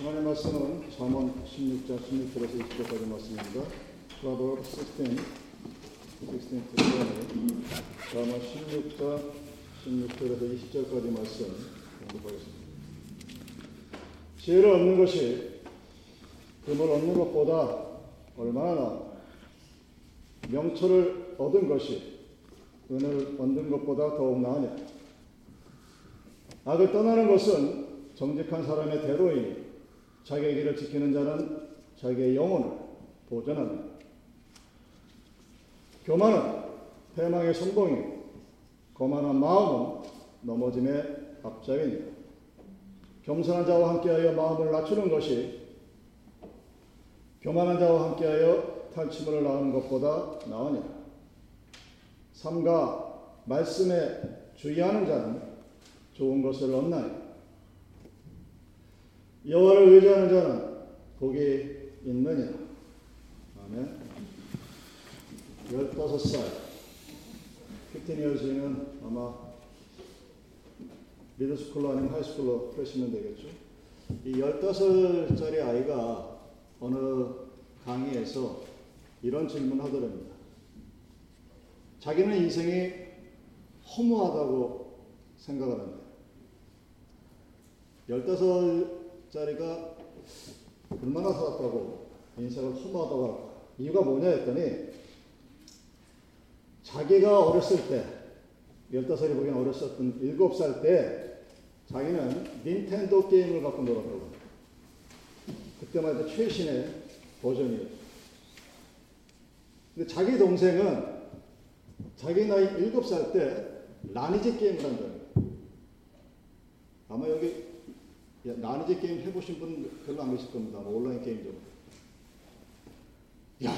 하나님의 말씀은 잠언 16장 16절에서 20절까지 말씀입니다. Proverbs 16, 16 to 20. 잠언 16장 16절에서 20절까지 말씀 공부하겠습니다. 지혜를 얻는 것이 금을 얻는 것보다 얼마나 명철을 얻은 것이 은을 얻는 것보다 더욱 나으냐 악을 떠나는 것은 정직한 사람의 대로이니 자기의 길을 지키는 자는 자기의 영혼을 보존한다. 교만은 패망의 선봉이고 거만한 마음은 넘어짐의 앞자입니다. 겸손한 자와 함께하여 마음을 낮추는 것이 교만한 자와 함께하여 탈취물을 낳는 것보다 나으냐. 삼가 말씀에 주의하는 자는 좋은 것을 얻나니 여호와를 의지하는 자는 복이 있느냐. 아멘. 15살, 15years는 아마 미드스쿨로 아니면 하이스쿨로 그러시면 되겠죠. 이 15살짜리 아이가 어느 강의에서 이런 질문을 하더랍니다. 자기는 인생이 허무하다고 생각을. 15 살짜리가 얼마나 살았다고 인생을 허무하다고 할까? 이유가 뭐냐 했더니 자기가 어렸을 때 15살이 보기엔 어렸었던 7살 때 자기는 닌텐도 게임을 갖고 놀았다고 그때만 해도 최신의 버전이에요. 근데 자기 동생은 자기 나이 7살 때 라니지 게임을 한다. 아마 여기 라니지 게임 해보신 분 별로 안 계실 겁니다. 뭐 온라인 게임죠. 야,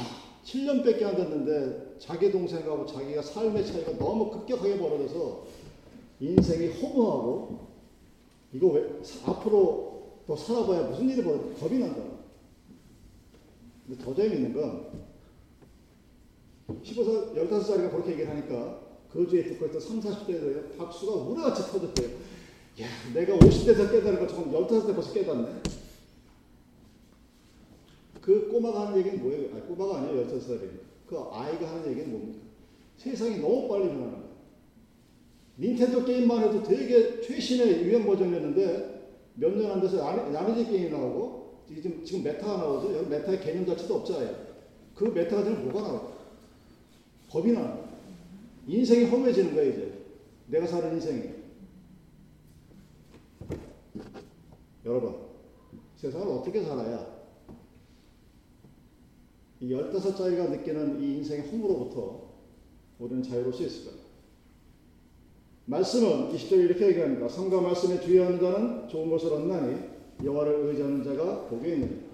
7년밖에 안 됐는데 자기 동생하고 자기가 삶의 차이가 너무 급격하게 벌어져서 인생이 허무하고 이거 왜 앞으로 더 살아봐야 무슨 일이 벌어 겁이 난다. 근데 더 재밌는 건 15살, 15살이가 그렇게 얘기를 하니까 그 주에 듣고 있던 3, 40대에 박수가 우라같이 터졌대요. 야, 내가 50대에서 깨달은 거 조금 15살 벌써 깨닫네. 그 꼬마가 하는 얘기는 뭐예요? 아니, 꼬마가 아니에요, 16살이. 그 아이가 하는 얘기는 뭡니까? 세상이 너무 빨리 변하는 거야. 닌텐도 게임만 해도 되게 최신의 유행 버전이었는데 몇 년 안 돼서 야미지 게임이 나오고 지금, 지금 메타가 나오죠. 여기 메타의 개념 자체도 없잖아요. 그 메타가 되면 뭐가 나올까? 겁이 나. 인생이 허무해지는 거야, 이제. 내가 사는 인생이. 여러분, 세상을 어떻게 살아야 이 15살짜리가 느끼는 이 인생의 허무로부터 우리는 자유로울 수 있을까요? 말씀은 20절 이렇게 얘기합니다. 성과 말씀에 주의하는 자는 좋은 것을 얻나니 여호와를 의지하는 자가 복이 있느니라.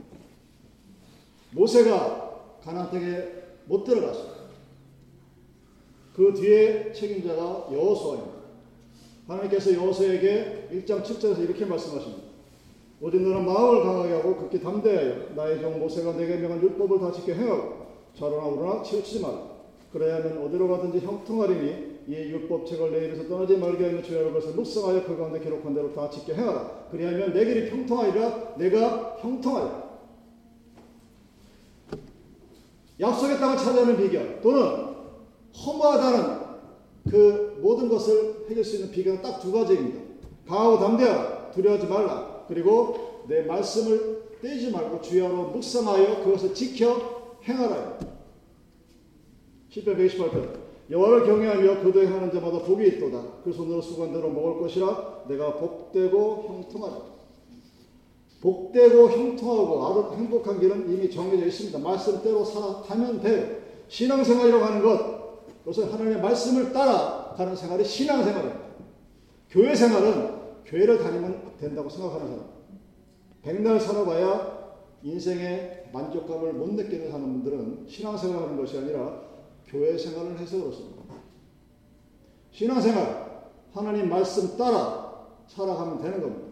모세가 가나안 땅에 못 들어갔어요. 그 뒤에 책임자가 여호수아입니다. 하나님께서 여호수아에게 1장 7절에서 이렇게 말씀하십니다. 오직 너는 마음을 강하게 하고 극히 담대하여 나의 종 모세가 내게 명한 율법을 다 지켜 행하고 좌로나 우로나 치우치지 말라. 그래야면 어디로 가든지 형통하리니 이 율법책을 내 입에서 떠나지 말게 하는 주야로 것을 묵상하여 그 가운데 기록한 대로 다 지켜 행하라. 그리하면 내 길이 평통하리라 내가 형통하리라. 약속의 땅을 차지하는 비결 또는 허무하다는 그 모든 것을 해결 수 있는 비결은 딱 두 가지입니다. 강하고 담대하라. 두려워하지 말라. 그리고 내 말씀을 떼지 말고 주야로 묵상하여 그것을 지켜 행하라. 10편 128편 여호와를 경외하며 그도에 하는 자마다 복이 있도다. 그 손으로 수건대로 먹을 것이라 내가 복되고 형통하라. 복되고 형통하고 행복한 길은 이미 정해져 있습니다. 말씀대로 살아가면 돼요. 신앙생활이라고 하는 것, 그것은 하나님의 말씀을 따라 가는 생활이 신앙생활입니다. 교회 생활은 교회를 다니면 된다고 생각하는 사람. 백날 살아봐야 인생의 만족감을 못 느끼는 사는 분들은 신앙생활 하는 것이 아니라 교회 생활을 해서 그렇습니다. 신앙생활, 하나님 말씀 따라 살아가면 되는 겁니다.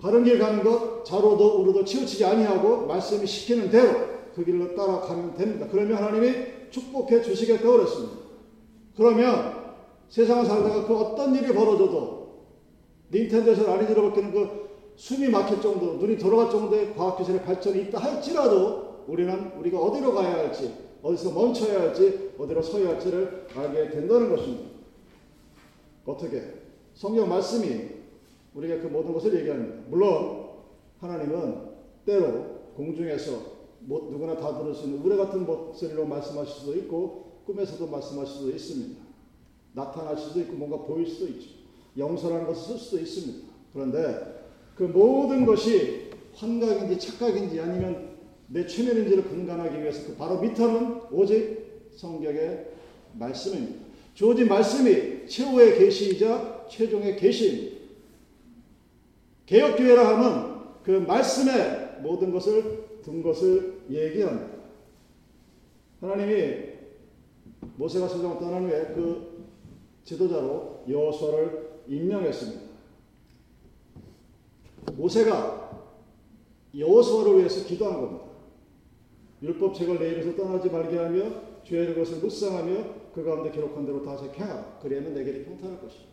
바른 길 가는 것, 자로도 우로도 치우치지 아니하고 말씀이 시키는 대로 그 길로 따라가면 됩니다. 그러면 하나님이 축복해 주시겠다고 그랬습니다. 그러면 세상을 살다가 그 어떤 일이 벌어져도 닌텐도에서 라리지로 바뀌는 그 숨이 막힐 정도, 눈이 돌아갈 정도의 과학기술의 발전이 있다 할지라도 우리는 우리가 어디로 가야 할지, 어디서 멈춰야 할지, 어디로 서야 할지를 알게 된다는 것입니다. 어떻게? 성경 말씀이 우리가 그 모든 것을 얘기합니다. 물론 하나님은 때로 공중에서 뭐 누구나 다 들을 수 있는 우레 같은 목소리로 말씀하실 수도 있고 꿈에서도 말씀하실 수도 있습니다. 나타날 수도 있고 뭔가 보일 수도 있죠. 영서라는 것을 쓸 수도 있습니다. 그런데 그 모든 것이 환각인지 착각인지 아니면 내 최면인지를 분간하기 위해서 그 바로 밑에는 오직 성경의 말씀입니다. 주어진 말씀이 최후의 계시이자 최종의 계시입니다. 개혁교회라 하면 그 말씀에 모든 것을 둔 것을 얘기합니다. 하나님이 모세가 세상을 떠난 후에 그 지도자로 여호수아를 임명했습니다. 모세가 여호수아를 위해서 기도한 겁니다. 율법책을 내 입에서 떠나지 말게 하며 죄의 것을 묵상하며 그 가운데 기록한 대로 다시 행하라. 그리하면 내게 평탄할 것이다.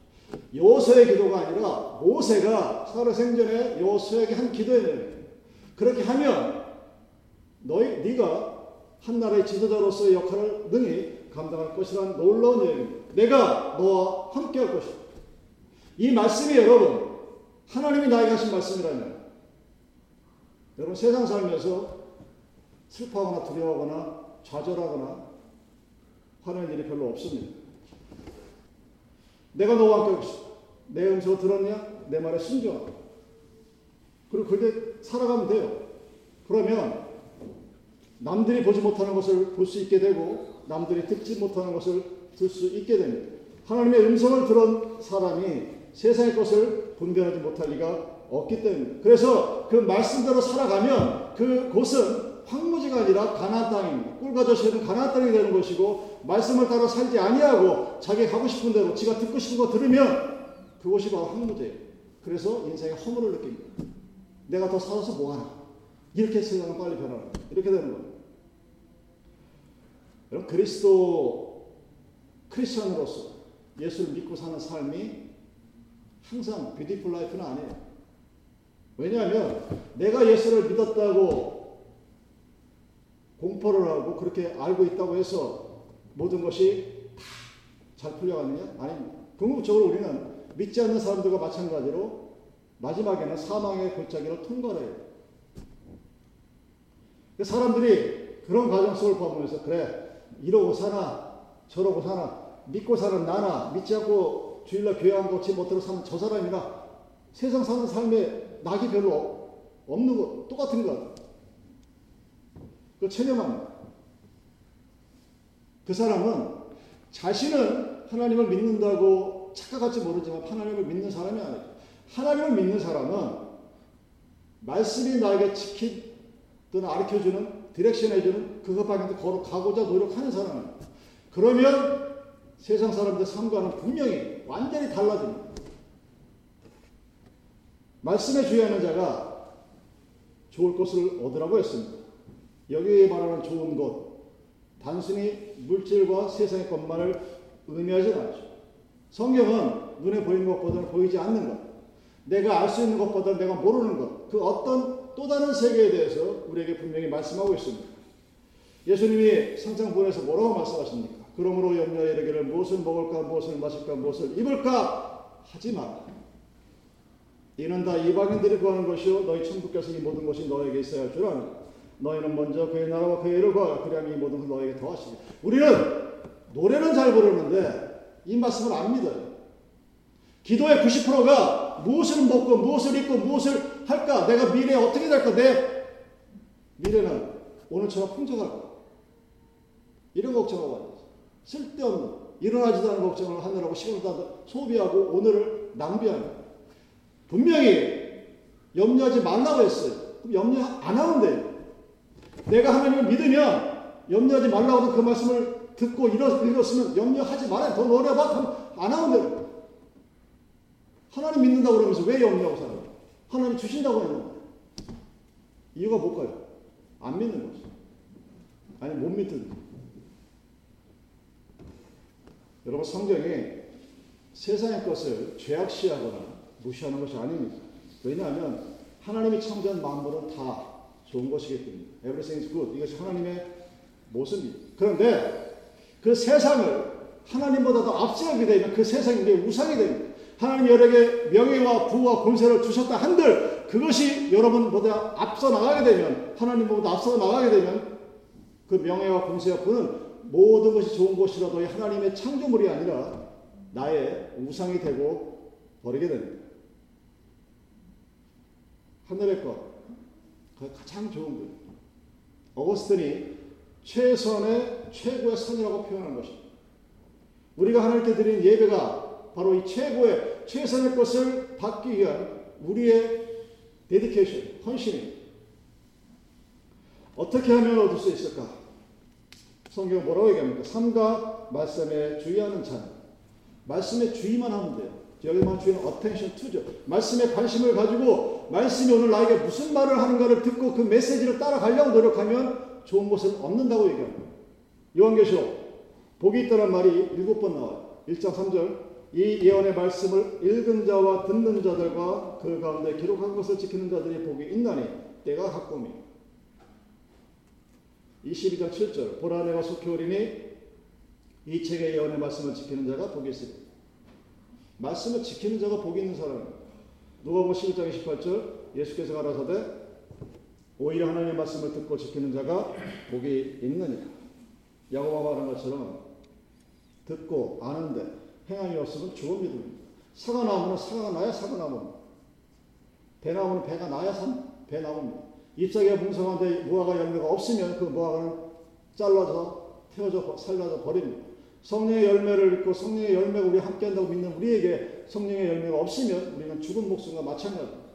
여호수아의 기도가 아니라 모세가 살아 생전에 여호수아에게 한 내용. 그렇게 하면 너희 네가 한 나라의 지도자로서의 역할을 능히 감당할 것이라는 놀라운 얘기입니다. 내가 너와 함께 할 것이다. 이 말씀이 여러분 하나님이 나에게 하신 말씀이라면 여러분 세상 살면서 슬퍼하거나 두려워하거나 좌절하거나 하는 일이 별로 없습니다. 내가 너와 함께 하고 내 음성 들었냐? 내 말에 순종하라. 그리고 그렇게 살아가면 돼요. 그러면 남들이 보지 못하는 것을 볼 수 있게 되고 남들이 듣지 못하는 것을 들 수 있게 됩니다. 하나님의 음성을 들은 사람이 세상의 것을 분별하지 못할 리가 없기 때문에 그래서 그 말씀대로 살아가면 그 곳은 황무지가 아니라 가나안 땅입니다. 젖이 가나안 땅이 되는 것이고 말씀을 따라 살지 아니하고 자기 가고 싶은 대로 지가 듣고 싶은 거 들으면 그곳이 바로 황무지예요. 그래서 인생의 허물을 느낍니다. 내가 더 살아서 뭐하나 이렇게 세상은 빨리 변하는 이렇게 되는 거예요. 여러분 그리스도 크리스천으로서 예수를 믿고 사는 삶이 항상 뷰티풀 라이프는 아니에요. 왜냐하면 내가 예수를 믿었다고 공포를 하고 그렇게 알고 있다고 해서 모든 것이 다 잘 풀려가느냐? 아닙니다. 궁극적으로 우리는 믿지 않는 사람들과 마찬가지로 마지막에는 사망의 골짜기로 통과를 해요. 사람들이 그런 과정 속을 보면서 그래 이러고 사나 저러고 사나 믿고 사는 나나 믿지 않고 주일날 교회 안 고치 못하고 사는 저 사람이나 세상 사는 삶에 낙이 별로 없는 거 똑같은 것. 그 체념합니다. 그 사람은 자신은 하나님을 믿는다고 착각할지 모르지만 하나님을 믿는 사람이 아니에요. 하나님을 믿는 사람은 말씀이 나에게 지시 또는 가르쳐주는 direction 해주는 그것 방향으로 걸어가고자 노력하는 사람입니다. 그러면 세상 사람들 삶과는 분명히 완전히 달라집니다. 말씀에 주의하는 자가 좋을 것을 얻으라고 했습니다. 여기 말하는 좋은 것, 단순히 물질과 세상의 것만을 의미하지 않죠. 성경은 눈에 보이는 것보다는 보이지 않는 것, 내가 알 수 있는 것보다 내가 모르는 것, 그 어떤 또 다른 세계에 대해서 우리에게 분명히 말씀하고 있습니다. 예수님이 상장본에서 뭐라고 말씀하십니까? 그러므로 염려에 이르기를 무엇을 먹을까, 무엇을 마실까, 무엇을 입을까 하지 마라. 이는 다 이방인들이 구하는 것이요 너희 천국께서 이 모든 것이 너에게 있어야 할 줄 아는 너희는 먼저 그의 나라와 그의 일을 구하라 그리하면 이 모든 것을 너에게 더하시리. 우리는 노래는 잘 부르는데 이 말씀을 안 믿어요. 기도의 90%가 무엇을 먹고 무엇을 입고 무엇을 할까? 내가 미래에 어떻게 될까? 내 미래는 오늘처럼 풍족할까? 이런 걱정하고 앉아서 쓸데없는 일어나지도 않은 걱정을 하느라고 시간을 다 소비하고 오늘을 낭비하는 분명히 염려하지 말라고 했어요. 그럼 염려 안 하면 돼요. 내가 하나님을 믿으면 염려하지 말라고 하는 그 말씀을 듣고 읽었으면 염려하지 말아요. 더 노려봐. 안 하면 돼요. 하나님 믿는다고 그러면서 왜 염려하고 살아요? 하나님 주신다고 했는데. 이유가 뭘까요? 안 믿는 거죠. 아니, 못 믿는 여러분, 성경이 세상의 것을 죄악시하거나 무시하는 것이 아닙니다. 왜냐하면 하나님이 창조한 만물은 다 좋은 것이기 때문에 everything is good. 이것이 하나님의 모습입니다. 그런데 그 세상을 하나님보다 더 앞세우게 되면 그 세상이 우상이 됩니다. 하나님 여러에게 명예와 부와 권세를 주셨다 한들 그것이 여러분보다 앞서 나가게 되면 하나님보다 앞서 나가게 되면 그 명예와 권세와 부는 모든 것이 좋은 것이라도 하나님의 창조물이 아니라 나의 우상이 되고 버리게 됩니다. 하늘의 것, 그 가장 좋은 것. 어거스틴이 최선의 최고의 선이라고 표현한 것입니다. 우리가 하나님께 드린 예배가 바로 이 최고의 최선의 것을 받기 위한 우리의 데디케이션, 헌신이 어떻게 하면 얻을 수 있을까? 성경 뭐라고 얘기합니까? 삼가 말씀에 주의하는 자는 말씀에 주의만 하면 돼요. 여기만 주의는 attention to죠. 말씀에 관심을 가지고 말씀이 오늘 나에게 무슨 말을 하는가를 듣고 그 메시지를 따라가려고 노력하면 좋은 것을 얻는다고 얘기합니다. 요한계시록 복이 있다는 말이 일곱 번 나와요. 1장 3절 이 예언의 말씀을 읽은 자와 듣는 자들과 그 가운데 기록한 것을 지키는 자들이 복이 있나니 때가 가까움이 22장 7절 보라 내가 속히 오리니 이 책의 예언의 말씀을 지키는 자가 복이 있으리 말씀을 지키는 자가 복이 있는 사람입니다. 누가복음 11장 28절 예수께서 가라사대 오히려 하나님의 말씀을 듣고 지키는 자가 복이 있느니라. 야고보가 말한 것처럼 듣고 아는데 행함이 없으면 죽은 믿음입니다. 사과 나무는 사과가 나야 사과 나무입니다. 배나무는 배가 나야 배나무입니다. 잎사귀가 풍성한데 무화과 열매가 없으면 그 무화과는 잘라서 태워져 살려져 버립니다. 성령의 열매를 믿고 성령의 열매가 우리 함께 한다고 믿는 우리에게 성령의 열매가 없으면 우리는 죽은 목숨과 마찬가지입니다.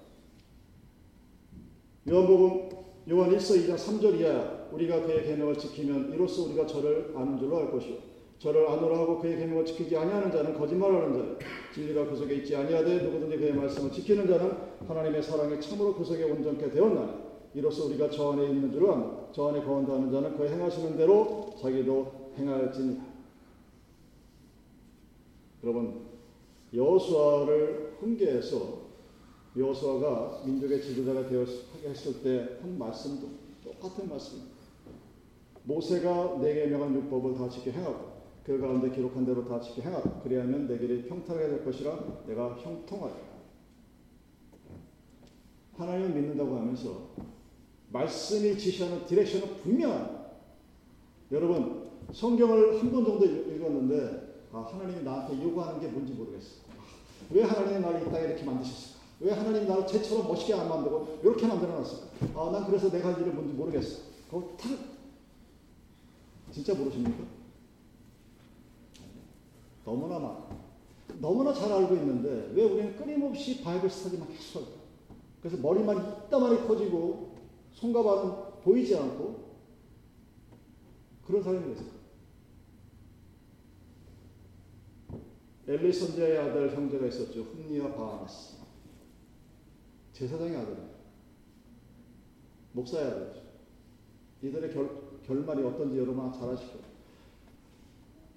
요한복음 요한 1서 2장 3절 이하 우리가 그의 계명을 지키면 이로써 우리가 저를 아는 줄로 알 것이요 저를 아노라 하고 그의 계명을 지키지 아니하는 자는 거짓말하는 자요 진리가 그 속에 있지 아니하되 누구든지 그의 말씀을 지키는 자는 하나님의 사랑이 참으로 그 속에 온전케 되었나니 이로써 우리가 저 안에 있는 줄을 압니다. 저 안에 거한다 하는 자는 그 행하시는 대로 자기도 행할지니라. 여러분 여호수아를 훈계해서 여호수아가 민족의 지도자가 되었 했을 때 한 말씀도 똑같은 말씀. 모세가 내게 명한 율법을 다 지켜 행하고 그 가운데 기록한 대로 다 지켜 행하라. 그리하면 내 길이 평탄하게 될 것이라 내가 형통하리라. 하나님을 믿는다고 하면서 말씀이 지시하는 디렉션은 분명한 여러분 성경을 한 번 정도 읽었는데 아, 하나님이 나한테 요구하는 게 뭔지 모르겠어. 왜 하나님이 나를 이 땅에 이렇게 만드셨을까? 왜 하나님이 나를 쟤처럼 멋있게 안 만들고 이렇게 만들어놨을까? 아, 난 그래서 내가 할 일이 뭔지 모르겠어. 그거 다 진짜 모르십니까? 너무나 많아. 너무나 잘 알고 있는데 왜 우리는 끊임없이 바이블 스터디만 계속 할까? 그래서 머리만 이따만이 커지고 손과 발은 보이지 않고 그런 사람이 됐어요. 엘리 선지자의 아들 형제가 있었죠. 흠니와 바하나스. 제사장의 아들입니다. 목사의 아들이죠. 이들의 결, 결말이 어떤지 여러분 잘 아실 거예요.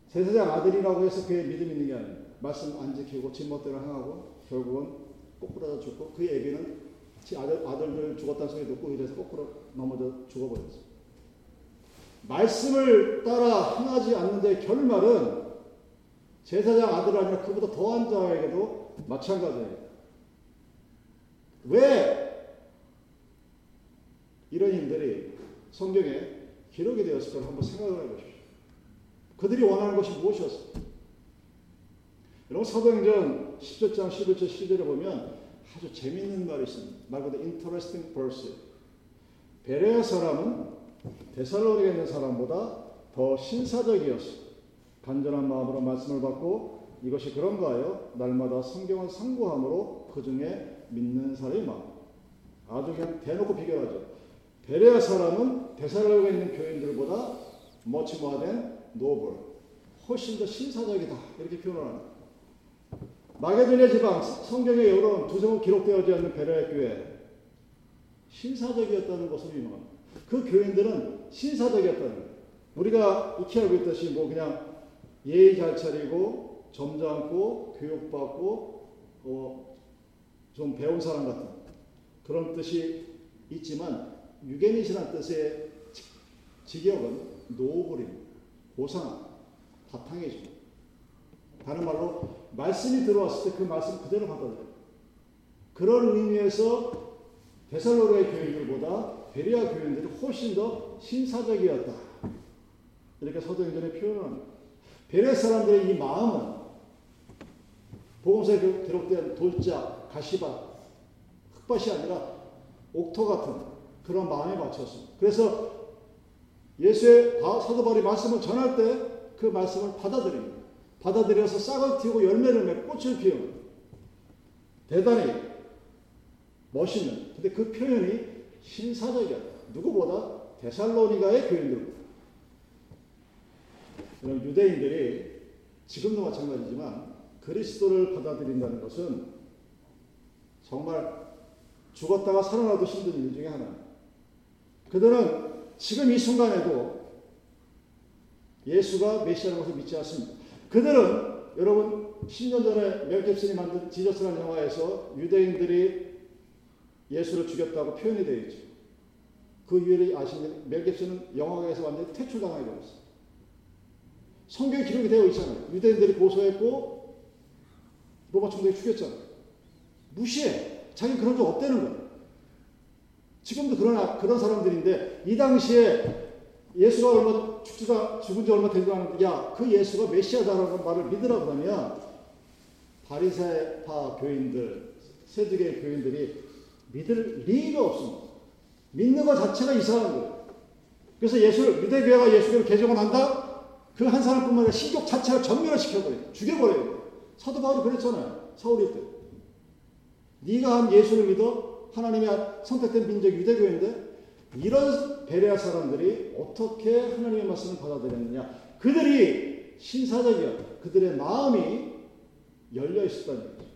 제사장 아들이라고 해서 그의 믿음 있는 게 아니에요. 말씀 안 지키고 진멋대로 행하고 결국은 꼬꾸라져 죽고 그의 애비는 아들, 아들들 죽었다는 소리 듣고 이래서 거꾸로 넘어져 죽어버렸어. 말씀을 따라 행하지 않는데 결말은 제사장 아들 아니라 그보다 더한 자에게도 마찬가지예요. 왜 이런 일들이 성경에 기록이 되었을까 한번 생각을 해보십시오. 그들이 원하는 것이 무엇이었을까? 여러분 사도행전 10장 11절 12절에 보면 아주 재밌는 말이 있습니다. 말 그대로 interesting verse. 베레아 사람은 데살로니가 있는 사람보다 더 신사적이었어. 간절한 마음으로 말씀을 받고 이것이 그런가 하여 날마다 성경을 상고함으로 그 중에 믿는 사람이 많아. 아주 그냥 대놓고 비교하죠. 베레아 사람은 데살로니가 있는 교인들보다 much more than noble. 훨씬 더 신사적이다. 이렇게 표현합니다. 마게도냐 지방 성경에 여러 두세 번 기록되어지 않는 베레아 교회 신사적이었다는 것으로 유명합니다. 그 교인들은 신사적이었다는. 우리가 익히 알고 있듯이 뭐 그냥 예의 잘 차리고 점잖고 교육받고 어, 좀 배운 사람 같은 그런 뜻이 있지만 유게닛이라는 뜻의 직역은 노브림, 보상, 바탕해주고 다른 말로 말씀이 들어왔을 때 그 말씀 그대로 받아들여요. 그런 의미에서 데살로니가 교인들보다 베리아 교인들이 훨씬 더 신사적이었다. 이렇게 서도행전에 표현을 합니다. 베레 사람들의 이 마음은 보험서에 기록된 돌자, 가시밭, 흙밭이 아니라 옥토 같은 그런 마음에 맞췄습니다. 그래서 예수의 사도 바울이 말씀을 전할 때 그 말씀을 받아들입니다. 받아들여서 싹을 틔우고 열매를 맺고 꽃을 피우는 대단히 멋있는 근데 그 표현이 신사적이었다. 누구보다 데살로니가의 교인들보다. 유대인들이 지금도 마찬가지지만 그리스도를 받아들인다는 것은 정말 죽었다가 살아나도 힘든 일 중에 하나입니다. 그들은 지금 이 순간에도 예수가 메시아라는 것을 믿지 않습니다. 그들은 여러분 10년 전에 멜 깁슨이 만든 지저스라는 영화에서 유대인들이 예수를 죽였다고 표현이 되어 있죠. 그 이유를 아시는 멜 깁슨은 영화에서 완전히 퇴출당하게 되었어요. 성경에 기록이 되어 있잖아요. 유대인들이 고소했고 로마 총독이 죽였잖아요. 무시해. 자기 그런 적 없다는 거예요. 지금도 그런, 그런 사람들인데 이 당시에 예수가 얼마 죽지가 죽은 지 얼마 되지 않았는데 야 그 예수가 메시아다라는 말을 믿으라 그러면 바리새파 교인들 세두개 교인들이 믿을 리가 없습니다. 믿는 것 자체가 이상한 거예요. 그래서 예수를 유대교회가 예수를 개종을 한다? 그 한 사람뿐만 아니라 신족 자체를 전멸을 시켜버려요. 죽여버려요. 사도 바울이 그랬잖아요. 사울일 때. 네가 한 예수를 믿어 하나님의 선택된 민족 유대교인데 이런 베레아 사람들이 어떻게 하나님의 말씀을 받아들였느냐? 그들이 신사적이었다. 그들의 마음이 열려 있었다는 거죠.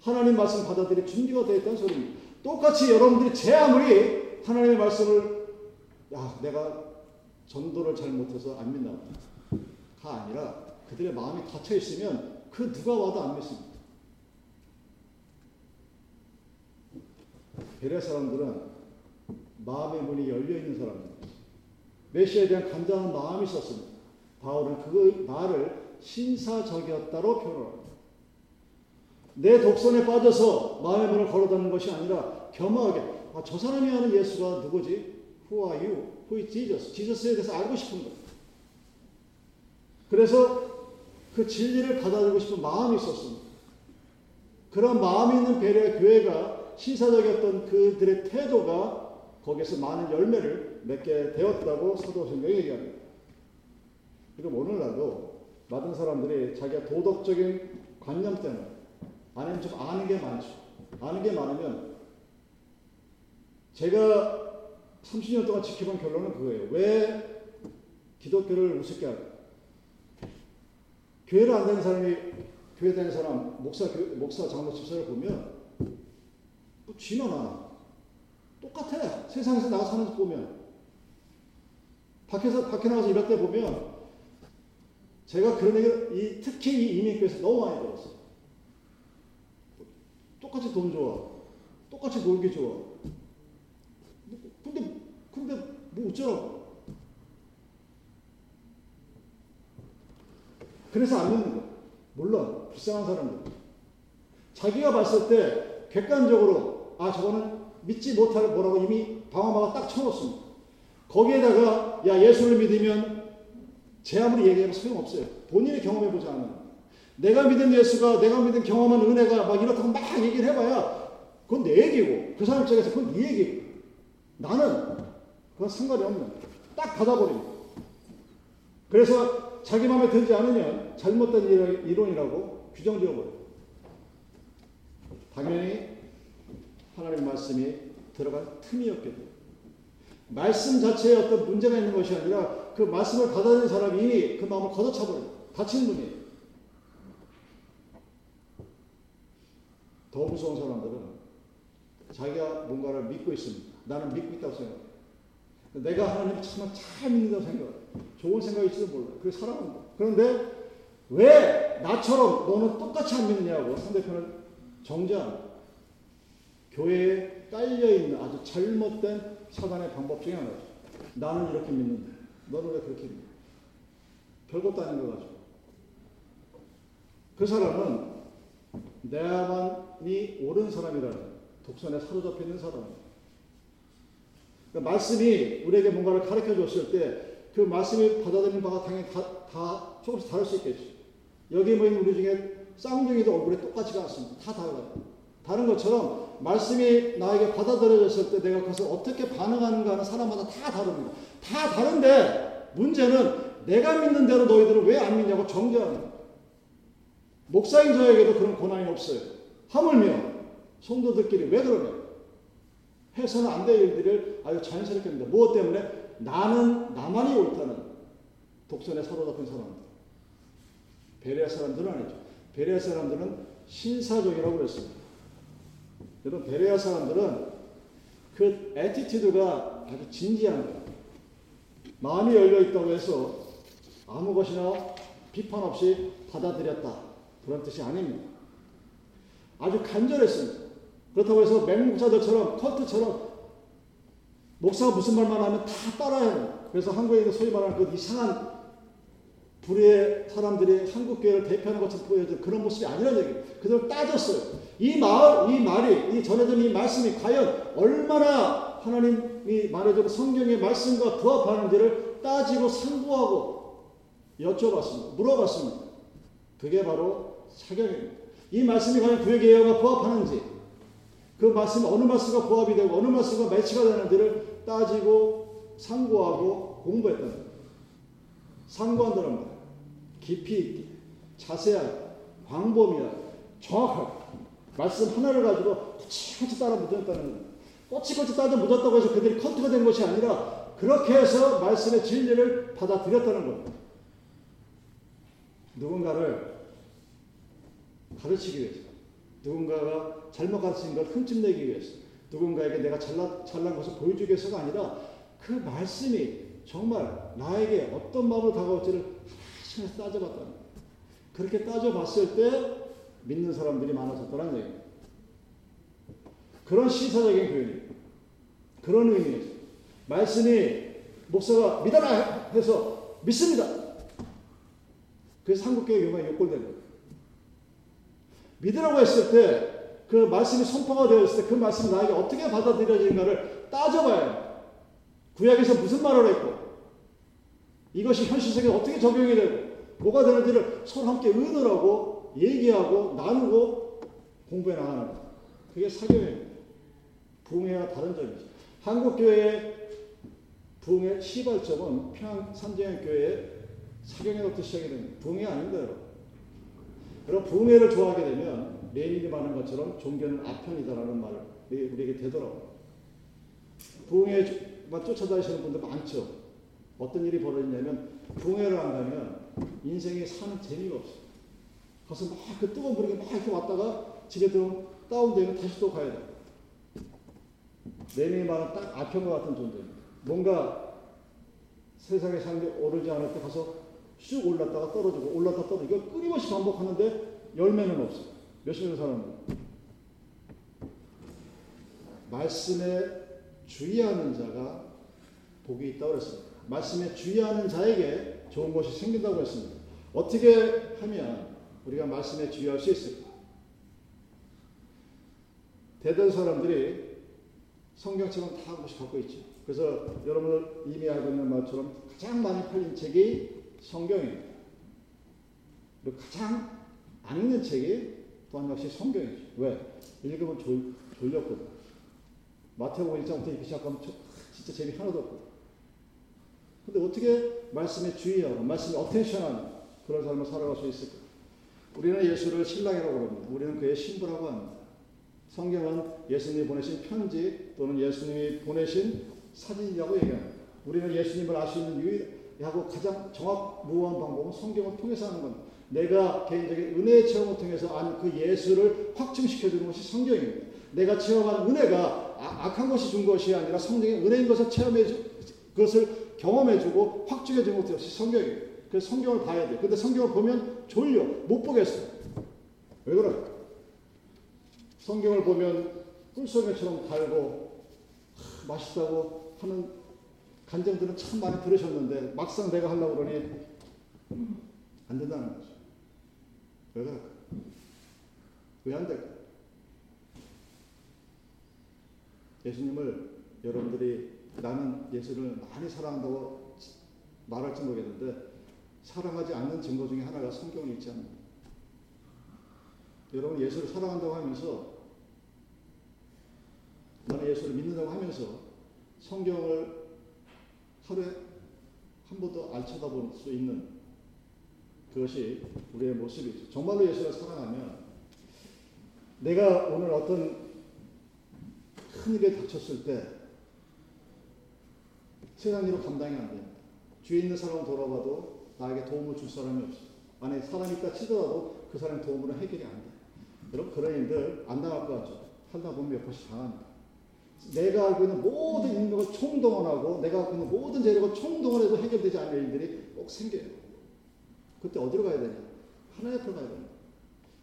하나님 말씀 받아들일 준비가 되어 있다는 소리입니다. 똑같이 여러분들이 제 아무리 하나님의 말씀을 야 내가 전도를 잘 못해서 안 믿나 가 아니라 그들의 마음이 닫혀 있으면 그 누가 와도 안 믿습니다. 베레 사람들은 마음의 문이 열려 있는 사람입니다. 메시아에 대한 간절한 마음이 있었습니다. 바울은 그 말을 신사적이었다로 표현합니다. 내 독선에 빠져서 마음의 문을 걸어닫는 것이 아니라 겸허하게 아, 저 사람이 하는 예수가 누구지? Who are you? Who is Jesus? 지저스에 대해서 알고 싶은 거 그래서 그 진리를 받아들이고 싶은 마음이 있었습니다. 그런 마음이 있는 베레 교회가 신사적이었던 그들의 태도가 거기서 많은 열매를 맺게 되었다고 사도 성경이 얘기합니다. 그럼 오늘날도 많은 사람들이 자기가 도덕적인 관념 때문에 아니면 좀 아는 게 많죠. 아는 게 많으면 제가 30년 동안 지켜본 결론은 그거예요. 왜 기독교를 우습게 할까? 교회를 안 다니는 사람이 교회 다니는 사람 목사 목사 장로 집사를 보면 뭐 쥐나 나 똑같아. 세상에서 나가 사는 거 보면. 밖에서, 밖에 나가서 일할 때 보면 제가 그런 얘기를, 이, 특히 이 이민교에서 너무 많이 들었어요. 똑같이 돈 좋아. 똑같이 놀기 좋아. 근데, 근데 뭐 어쩌라고. 그래서 안 믿는 거. 물론, 불쌍한 사람들. 자기가 봤을 때 객관적으로, 아, 저거는 믿지 못할 뭐라고 이미 방어막을 딱 쳐놓습니다. 거기에다가 야 예수를 믿으면 제 아무리 얘기하면 소용없어요. 본인이 경험해보지 않으면. 내가 믿은 예수가 내가 믿은 경험한 은혜가 막 이렇다고 막 얘기를 해봐야 그건 내 얘기고 그 사람 입장에서 그건 네 얘기고 나는 그건 상관이 없는 딱 받아버립니다. 그래서 자기 마음에 들지 않으면 잘못된 이론이라고 규정 지어버려요. 당연히 하나님 말씀이 들어간 틈이었게 돼요. 말씀 자체에 어떤 문제가 있는 것이 아니라 그 말씀을 받아들인 사람이 그 마음을 걷어차버려요. 다친 분이에요. 더 무서운 사람들은 자기가 뭔가를 믿고 있습니다. 나는 믿고 있다고 생각해요. 내가 하나님을 정말 잘 믿는다고 생각해요. 좋은 생각일지도 몰라요. 그게 살아가는 거예요. 그런데 왜 나처럼 너는 똑같이 안 믿느냐고 상대편을 정죄합니다. 교회에 깔려있는 아주 잘못된 사단의 방법 중에 하나죠. 나는 이렇게 믿는데 너는 왜 그렇게 믿냐. 별것도 아닌 거 가지고. 그 사람은 내만이 옳은 사람이라는 독선에 사로잡혀 있는 사람입니다. 그러니까 말씀이 우리에게 뭔가를 가르쳐 줬을 때 그 말씀이 받아들이는 바가 당연히 다, 다 조금씩 다를 수 있겠죠. 여기 모인 우리 중에 쌍둥이도 얼굴이 똑같지가 않습니다. 다 달라요. 다른 것처럼 말씀이 나에게 받아들여졌을 때 내가 그것을 어떻게 반응하는가 하는 사람마다 다 다릅니다. 다 다른데 문제는 내가 믿는 대로 너희들은 왜 안 믿냐고 정죄하는. 목사인 저에게도 그런 권한이 없어요. 하물며 성도들끼리 왜 그러냐? 해서는 안 될 일들을 아주 자연스럽게 합니다. 무엇 때문에? 나는 나만이 옳다는 독선에 사로잡힌 사람들. 베레아 사람들은 아니죠. 베레아 사람들은 신사적이라고 그랬습니다. 여러분 베레아 사람들은 그 attitude가 아주 진지한 거예요. 마음이 열려 있다고 해서 아무 것이나 비판 없이 받아들였다. 그런 뜻이 아닙니다. 아주 간절했습니다. 그렇다고 해서 맹목자들처럼 컬트처럼 목사가 무슨 말만 하면 다 따라해요. 그래서 한국에 있는 소위 말하는 그 이상한 불의 사람들이 한국 교회를 대표하는 것처럼 보여준 그런 모습이 아니라는 얘기예요. 그대로 따졌어요. 이 말, 이 말이, 이 전해진 이 말씀이 과연 얼마나 하나님이 말해준 성경의 말씀과 부합하는지를 따지고 상고하고 여쭤봤습니다. 물어봤습니다. 그게 바로 사경입니다. 이 말씀이 과연 구의 계획과 부합하는지, 그 말씀이 어느 말씀과 부합이 되고 어느 말씀과 매치가 되는지를 따지고 상고하고 공부했다는 거예요. 상고한다는 말 깊이 있게, 자세하게, 광범위하게, 정확하게 말씀 하나를 가지고 꼬치꼬치 따라 묻었다는 거예요. 꼬치꼬치 따라 묻었다고 해서 그들이 컨트가 된 것이 아니라 그렇게 해서 말씀의 진리를 받아들였다는 겁니다. 누군가를 가르치기 위해서, 누군가가 잘못 가르친 걸 흠집내기 위해서, 누군가에게 내가 잘난, 잘난 것을 보여주기 위해서가 아니라 그 말씀이 정말 나에게 어떤 마음으로 다가올지를 따져봤다는 거예요. 그렇게 따져봤을 때 믿는 사람들이 많아졌다는 얘기예요. 그런 시사적인 표현이에요. 그런 의미에서. 말씀이 목사가 믿어라 해서 믿습니다. 그래서 한국교회 요번에 욕골된 거예요. 믿으라고 했을 때 그 말씀이 선포가 되었을 때 그 말씀이 나에게 어떻게 받아들여지는가를 따져봐야 해요. 구약에서 무슨 말을 했고 이것이 현실 세계에 어떻게 적용이 되고 뭐가 되는지를 서로 함께 의논하고 얘기하고 나누고 공부해 나가는 거 그게 사교입니다. 부흥회와 다른 점이죠. 한국교회의 부흥의 시발점은 평양 삼재교회의 사경에부터 시작이 됩니다. 부흥회 아닙니다, 여러분. 여러분, 부흥회를 좋아하게 되면 레닌이 말한 것처럼 종교는 아편이다라는 말을 우리에게 되더라고요. 부흥회만 쫓아다니시는 분들 많죠. 어떤 일이 벌어지냐면 부흥회를 안 가면 인생에 사는 재미가 없어요. 가서 막 그 뜨거운 불에 막 이렇게 왔다가 집에 들어 다운되면 다시 또 가야 돼. 레닌이 말은 딱 아편과 같은 존재입니다. 뭔가 세상에 사는 게 오르지 않을 때 가서 쑥 올랐다가 떨어지고 올랐다 떨어지고 끊임없이 반복하는데 열매는 없어. 몇십 년 사는 말씀에 주의하는 자가 복이 있다고 했습니다. 말씀에 주의하는 자에게 좋은 것이 생긴다고 했습니다. 어떻게 하면 우리가 말씀에 주의할 수 있을까? 대단 사람들이 성경책은 다 한것씩 갖고 있죠. 그래서 여러분들 이미 알고 있는 말처럼 가장 많이 팔린 책이 성경입니다. 그리고 가장 안 읽는 책이 또한 역시 성경이죠. 왜? 읽으면 졸, 졸렸거든. 마태복음 1장부터 이렇게 시작하면 진짜 재미 하나도 없거든. 근데 어떻게 말씀에 주의하고 말씀에 어텐션하는 그런 삶을 살아갈 수 있을까? 우리는 예수를 신랑이라고 합니다. 우리는 그의 신부라고 합니다. 성경은 예수님이 보내신 편지 또는 예수님이 보내신 사진이라고 얘기합니다. 우리는 예수님을 알 수 있는 유일하고 가장 정확 무한 방법은 성경을 통해서 하는 겁니다. 내가 개인적인 은혜의 체험을 통해서 그 예수를 확증시켜 주는 것이 성경입니다. 내가 체험한 은혜가 아, 악한 것이 준 것이 아니라 성경의 은혜인 것을 체험해 주, 그것을 경험해 주고 확증해 주는 것이 성경이에요. 그래서 성경을 봐야 돼. 근데 성경을 보면 졸려. 못 보겠어. 왜 그럴까? 성경을 보면 꿀송이처럼 달고 하, 맛있다고 하는 간증들은 참 많이 들으셨는데 막상 내가 하려고 그러니 안 된다는 거죠. 왜 그럴까? 왜 안 될까? 예수님을 여러분들이 나는 예수를 많이 사랑한다고 말할지 모르겠는데 사랑하지 않는 증거 중에 하나가 성경에 있지 않습니다. 여러분 예수를 사랑한다고 하면서 나는 예수를 믿는다고 하면서 성경을 하루에 한 번도 안 쳐다볼 수 있는 그것이 우리의 모습이죠. 정말로 예수를 사랑하면 내가 오늘 어떤 큰 일에 닥쳤을 때 세상 일로 감당이 안 됩니다. 주위에 있는 사람을 돌아봐도 나에게 도움을 줄 사람이 없어. 만약에 사람이 있다 치더라도 그 사람 도움으로 해결이 안 돼. 여러분 그런 일들 안 당할 것 같죠? 살다 보면 몇 번씩 당합니다. 내가 알고 있는 모든 인력을 총동원하고 내가 갖고 있는 모든 재력을 총동원해도 해결되지 않는 일들이 꼭 생겨요. 그때 어디로 가야 되냐? 하나님 앞으로 가야 됩니다.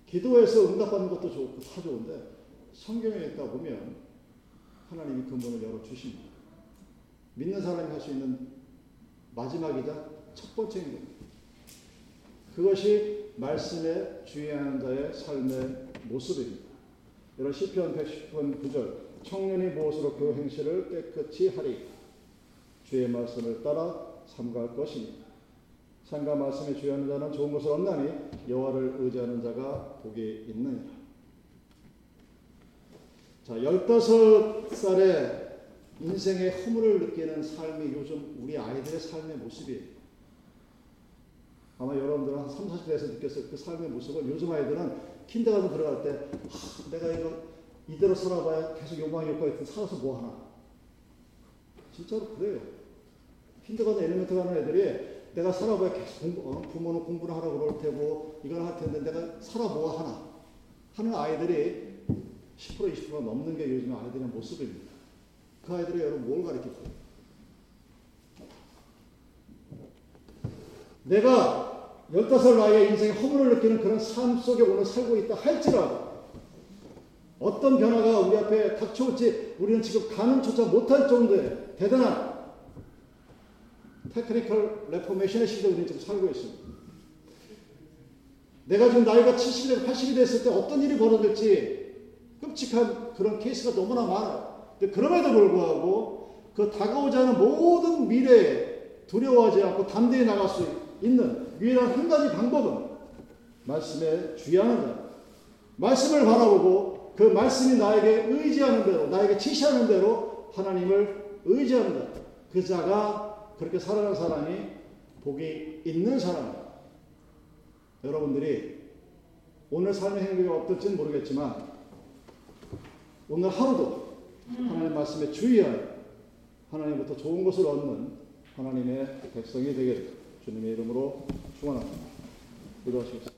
기도해서 응답받는 것도 좋고 다 좋은데 성경에 있다 보면 하나님이 근본을 열어주십니다. 믿는 사람이 할 수 있는 마지막이자 첫 번째인 겁니다. 그것이 말씀에 주의하는 자의 삶의 모습입니다. 여러분 시편 110편 9절 청년이 무엇으로 그 행실을 깨끗이 하리 주의 말씀을 따라 삼갈 것입니다. 상가 말씀에 주의하는 자는 좋은 것을 얻나니 여호와를 의지하는 자가 복이 있느니라. 자, 15살에 인생의 허물을 느끼는 삶이 요즘 우리 아이들의 삶의 모습이에요. 아마 여러분들은 한 3, 40대에서 느꼈을 그 삶의 모습을 요즘 아이들은 킨더가든 들어갈 때 하, 내가 이거 이대로 살아봐야 계속 욕망이 욕망이 있 살아서 뭐 하나. 진짜로 그래요. 킨더가든 엘리멘트 가는 애들이 내가 살아봐야 계속 공부, 어? 부모는 공부를 하라고 그럴 테고 이걸 할 텐데 내가 살아 뭐 하나 하는 아이들이 10% 20%가 넘는 게 요즘 아이들의 모습입니다. 그 아이들이 여러분 뭘 가르치죠? 내가 15살 나이에 인생의 허무를 느끼는 그런 삶 속에 오늘 살고 있다 할지라도 어떤 변화가 우리 앞에 닥쳐올지 우리는 지금 가늠조차 못할 정도의 대단한 technical reformation의 시대에 우리는 지금 살고 있습니다. 내가 지금 나이가 70년, 80이 됐을 때 어떤 일이 벌어질지 끔찍한 그런 케이스가 너무나 많아요. 근데 그럼에도 불구하고 그 다가오지 않은 모든 미래에 두려워하지 않고 담대히 나갈 수 있는 유일한 한 가지 방법은 말씀에 주의하는 자. 말씀을 바라보고 그 말씀이 나에게 의지하는 대로, 나에게 지시하는 대로 하나님을 의지하는 자. 그 자가 그렇게 살아가는 사람이 복이 있는 사람입니다. 여러분들이 오늘 삶의 행복이 어떨지는 모르겠지만 오늘 하루도 하나님 말씀에 주의하여 하나님부터 좋은 것을 얻는 하나님의 백성이 되게 주님의 이름으로 축원합니다. 기도하시겠습니다.